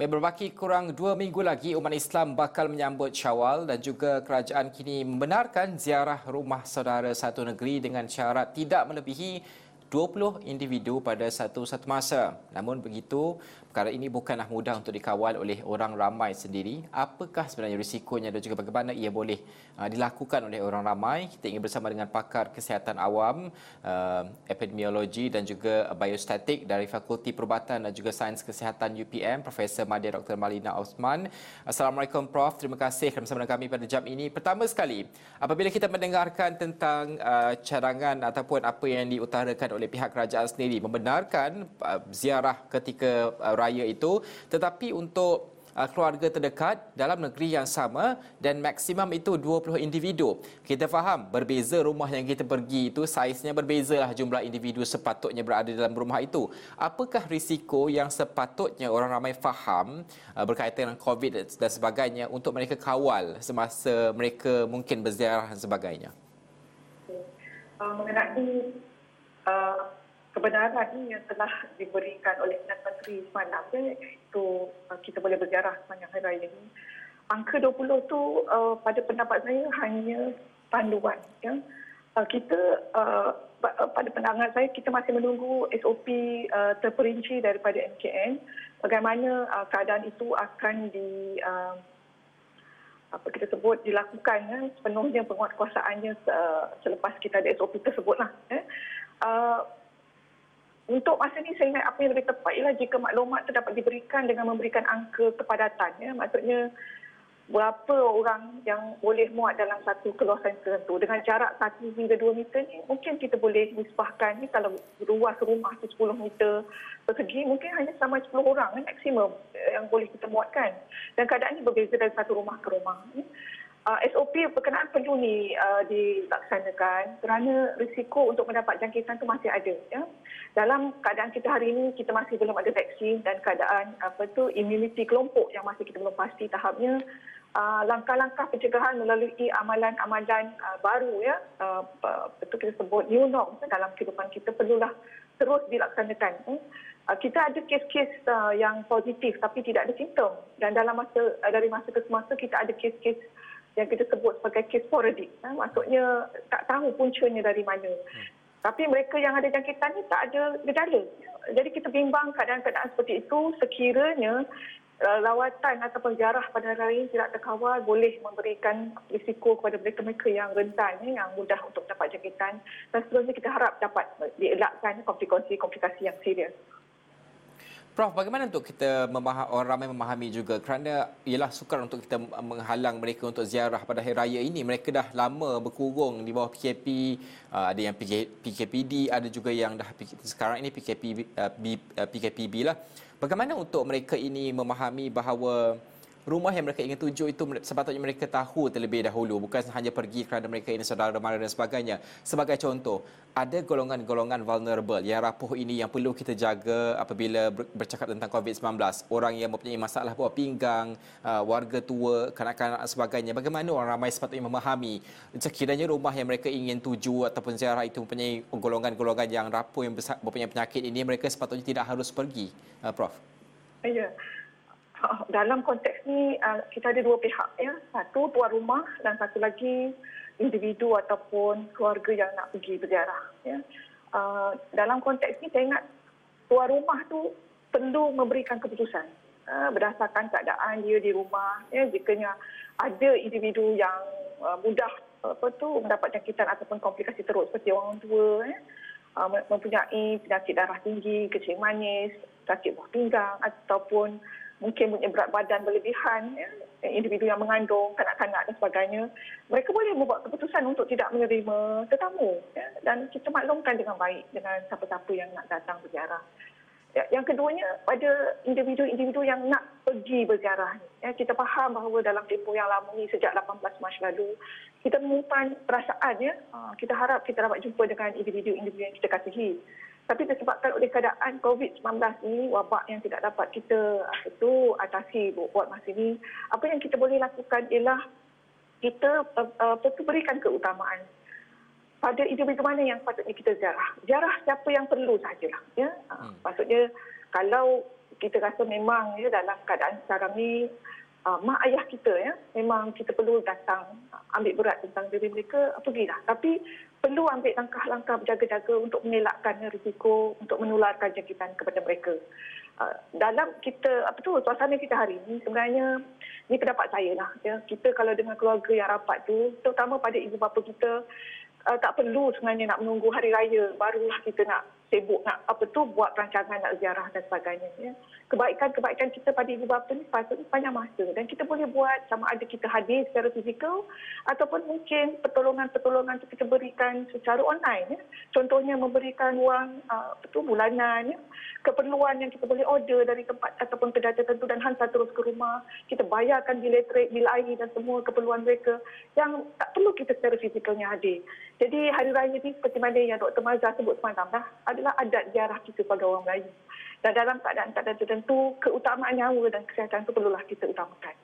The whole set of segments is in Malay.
Berbaki kurang dua minggu lagi, umat Islam bakal menyambut syawal dan juga kerajaan kini membenarkan ziarah rumah saudara satu negeri dengan syarat tidak melebihi 20 individu pada satu-satu masa. Namun begitu, perkara ini bukanlah mudah untuk dikawal oleh orang ramai sendiri. Apakah sebenarnya risikonya dan juga bagaimana ia boleh uh, dilakukan oleh orang ramai? Kita ingin bersama dengan pakar kesihatan awam, uh, epidemiologi dan juga biostatik dari Fakulti Perubatan dan juga Sains Kesihatan UPM, Profesor Madya Dr. Malina Osman. Assalamualaikum Prof. Terima kasih kerana bersama kami pada jam ini. Pertama sekali, apabila kita mendengarkan tentang uh, cadangan ataupun apa yang diutarakan oleh pihak kerajaan sendiri membenarkan uh, ziarah ketika uh, raya itu tetapi untuk uh, keluarga terdekat dalam negeri yang sama dan maksimum itu 20 individu. Kita faham berbeza rumah yang kita pergi itu saiznya berbezalah jumlah individu sepatutnya berada dalam rumah itu. Apakah risiko yang sepatutnya orang ramai faham uh, berkaitan dengan COVID dan sebagainya untuk mereka kawal semasa mereka mungkin berziarah dan sebagainya? Uh, mengenai Uh, kebenaran yang telah diberikan oleh Perdana Menteri semalam ya, itu uh, kita boleh berjarah sepanjang hari raya ini. Angka 20 tu uh, pada pendapat saya hanya panduan. Ya. Uh, kita uh, pada pandangan saya kita masih menunggu SOP uh, terperinci daripada MKN bagaimana uh, keadaan itu akan di uh, apa kita sebut dilakukan ya, sepenuhnya penguatkuasaannya uh, selepas kita ada SOP tersebutlah. Ya. Uh, untuk masa ini saya ingat apa yang lebih tepat ialah jika maklumat itu dapat diberikan dengan memberikan angka kepadatan. Ya. Maksudnya berapa orang yang boleh muat dalam satu keluasan tertentu. Dengan jarak 1 hingga 2 meter ni mungkin kita boleh nisbahkan ni kalau ruas rumah tu 10 meter persegi mungkin hanya sama 10 orang kan, maksimum yang boleh kita muatkan. Dan keadaan ini berbeza dari satu rumah ke rumah. Uh, SOP berkenaan perlu ni uh, dilaksanakan kerana risiko untuk mendapat jangkitan itu masih ada ya. Dalam keadaan kita hari ini kita masih belum ada vaksin dan keadaan apa tu immunity kelompok yang masih kita belum pasti tahapnya uh, langkah-langkah pencegahan melalui amalan-amalan uh, baru ya uh, betul kita sebut new norm dalam kehidupan kita perlulah terus dilaksanakan. Ya. Kita ada kes-kes yang positif tapi tidak ada simptom dan dalam masa dari masa ke semasa kita ada kes-kes yang kita sebut sebagai kes sporadik. Ha? Maksudnya tak tahu puncanya dari mana. Hmm. Tapi mereka yang ada jangkitan ni tak ada gejala. Jadi kita bimbang keadaan-keadaan seperti itu sekiranya uh, lawatan atau penjarah pada hari ini tidak terkawal boleh memberikan risiko kepada mereka-mereka yang rentan yang mudah untuk dapat jangkitan dan seterusnya kita harap dapat dielakkan komplikasi-komplikasi yang serius. Prof, bagaimana untuk kita memaham, orang ramai memahami juga kerana ialah sukar untuk kita menghalang mereka untuk ziarah pada hari raya ini. Mereka dah lama berkurung di bawah PKP, uh, ada yang PKPD, ada juga yang dah sekarang ini PKP, PKPB uh, lah. Bagaimana untuk mereka ini memahami bahawa rumah yang mereka ingin tuju itu sepatutnya mereka tahu terlebih dahulu. Bukan hanya pergi kerana mereka ini saudara mara dan sebagainya. Sebagai contoh ada golongan-golongan vulnerable yang rapuh ini yang perlu kita jaga apabila bercakap tentang COVID-19 orang yang mempunyai masalah buah pinggang uh, warga tua kanak-kanak sebagainya. Bagaimana orang ramai sepatutnya memahami sekiranya rumah yang mereka ingin tuju ataupun ziarah itu mempunyai golongan-golongan yang rapuh yang mempunyai penyakit ini mereka sepatutnya tidak harus pergi uh, Prof? Ya dalam konteks ni uh, kita ada dua pihak ya. Satu tuan rumah dan satu lagi individu ataupun keluarga yang nak pergi berziarah ya. Uh, dalam konteks ni saya ingat tuan rumah tu perlu memberikan keputusan. Berdasarkan keadaan dia di rumah ya. Jikanya ada individu yang mudah apa tu mendapat jangkitan ataupun komplikasi teruk seperti orang tua ya. Mempunyai penyakit darah tinggi, kecil manis, sakit buah pinggang ataupun mungkin punya berat badan berlebihan, ya, individu yang mengandung, kanak-kanak dan sebagainya, mereka boleh membuat keputusan untuk tidak menerima tetamu. Ya, dan kita maklumkan dengan baik dengan siapa-siapa yang nak datang berziarah. Ya, yang keduanya, pada individu-individu yang nak pergi berziarah. Ya, kita faham bahawa dalam tempoh yang lama ini, sejak 18 Mac lalu, kita menyimpan perasaan. Ya, ah, kita harap kita dapat jumpa dengan individu-individu yang kita kasihi. Tapi disebabkan oleh keadaan COVID-19 ini, wabak yang tidak dapat kita itu atasi buat masa ini, apa yang kita boleh lakukan ialah kita uh, uh, berikan keutamaan pada individu mana yang patutnya kita ziarah. Ziarah siapa yang perlu sajalah. Ya? Hmm. Maksudnya kalau kita rasa memang ya dalam keadaan sekarang ni uh, mak ayah kita ya memang kita perlu datang ambil berat tentang diri mereka pergilah. Tapi perlu ambil langkah-langkah berjaga-jaga untuk mengelakkan risiko untuk menularkan jangkitan kepada mereka. Uh, dalam kita apa tu suasana kita hari ini sebenarnya ini pendapat saya lah ya. Kita kalau dengan keluarga yang rapat tu terutama pada ibu bapa kita uh, tak perlu sebenarnya nak menunggu hari raya barulah kita nak sibuk nak apa tu buat perancangan nak ziarah dan sebagainya ya. Kebaikan-kebaikan kita pada ibu bapa ni sepatutnya panjang masa dan kita boleh buat sama ada kita hadir secara fizikal ataupun mungkin pertolongan-pertolongan itu kita berikan secara online ya. Contohnya memberikan wang uh, apa tu bulanan ya. Keperluan yang kita boleh order dari tempat ataupun kedai tertentu dan hantar terus ke rumah. Kita bayarkan bil elektrik, bil air dan semua keperluan mereka yang tak perlu kita secara fizikalnya hadir. Jadi hari raya ni seperti mana yang Dr. Mazhar sebut semalam dah, adalah adat ziarah kita sebagai orang Melayu. Dan dalam keadaan-keadaan tertentu, keutamaan nyawa dan kesihatan itu perlulah kita utamakan.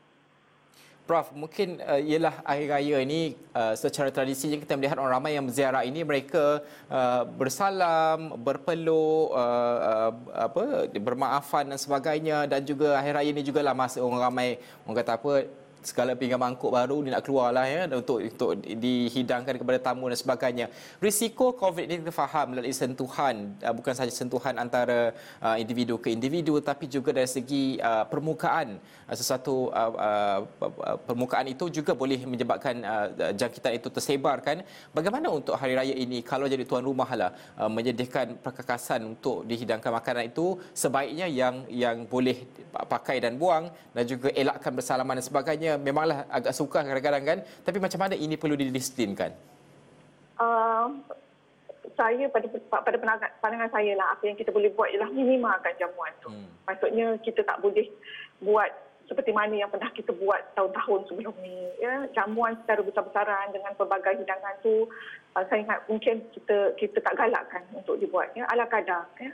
Prof, mungkin uh, ialah akhir raya ini uh, secara tradisi yang kita melihat orang ramai yang berziarah ini mereka uh, bersalam, berpeluk, uh, uh, apa bermaafan dan sebagainya dan juga akhir raya ini juga lah masa orang ramai orang kata apa segala pinggan mangkuk baru ni nak keluar lah ya untuk untuk dihidangkan kepada tamu dan sebagainya. Risiko COVID ini kita faham melalui sentuhan uh, bukan sahaja sentuhan antara uh, individu ke individu tapi juga dari segi uh, permukaan sesuatu permukaan itu juga boleh menyebabkan jangkitan itu tersebar kan. Bagaimana untuk hari raya ini kalau jadi tuan rumah lah menyediakan perkakasan untuk dihidangkan makanan itu sebaiknya yang yang boleh pakai dan buang dan juga elakkan bersalaman dan sebagainya memanglah agak sukar kadang-kadang kan? Tapi macam mana ini perlu didisiplinkan? Uh, saya pada pada pandangan saya lah apa yang kita boleh buat ialah minimalkan jamuan tu. Hmm. maksudnya kita tak boleh buat seperti mana yang pernah kita buat tahun-tahun sebelum ni ya. Jamuan secara besar-besaran dengan pelbagai hidangan tu uh, saya ingat mungkin kita kita tak galakkan untuk dibuat ya. Ala kadar ya.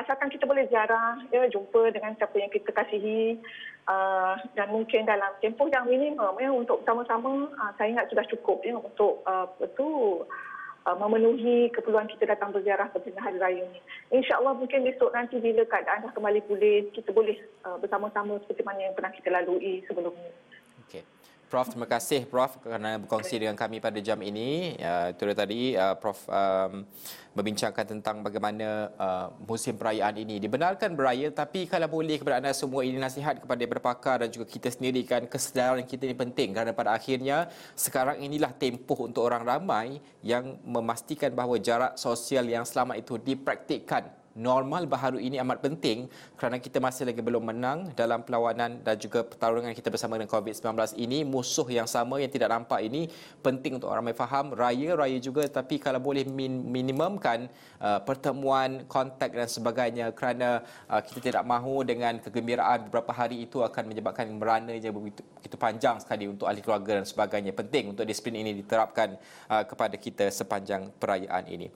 Asalkan kita boleh ziarah ya jumpa dengan siapa yang kita kasihi uh, dan mungkin dalam tempoh yang minimum ya untuk sama-sama uh, saya ingat sudah cukup ya untuk uh, betul uh, memenuhi keperluan kita datang berziarah pada hari raya ini. InsyaAllah mungkin besok nanti bila keadaan dah kembali pulih, kita boleh uh, bersama-sama seperti mana yang pernah kita lalui sebelum ini. Okay. Prof, terima kasih Prof kerana berkongsi dengan kami pada jam ini. Uh, itu tadi uh, Prof um, membincangkan tentang bagaimana uh, musim perayaan ini dibenarkan beraya tapi kalau boleh kepada anda semua ini nasihat kepada berpakar dan juga kita sendiri kan kesedaran kita ini penting kerana pada akhirnya sekarang inilah tempoh untuk orang ramai yang memastikan bahawa jarak sosial yang selama itu dipraktikkan normal baharu ini amat penting kerana kita masih lagi belum menang dalam perlawanan dan juga pertarungan kita bersama dengan COVID-19 ini. Musuh yang sama yang tidak nampak ini penting untuk orang ramai faham. Raya-raya juga tapi kalau boleh min- minimumkan uh, pertemuan kontak dan sebagainya kerana uh, kita tidak mahu dengan kegembiraan beberapa hari itu akan menyebabkan merana je begitu, begitu panjang sekali untuk ahli keluarga dan sebagainya. Penting untuk disiplin ini diterapkan uh, kepada kita sepanjang perayaan ini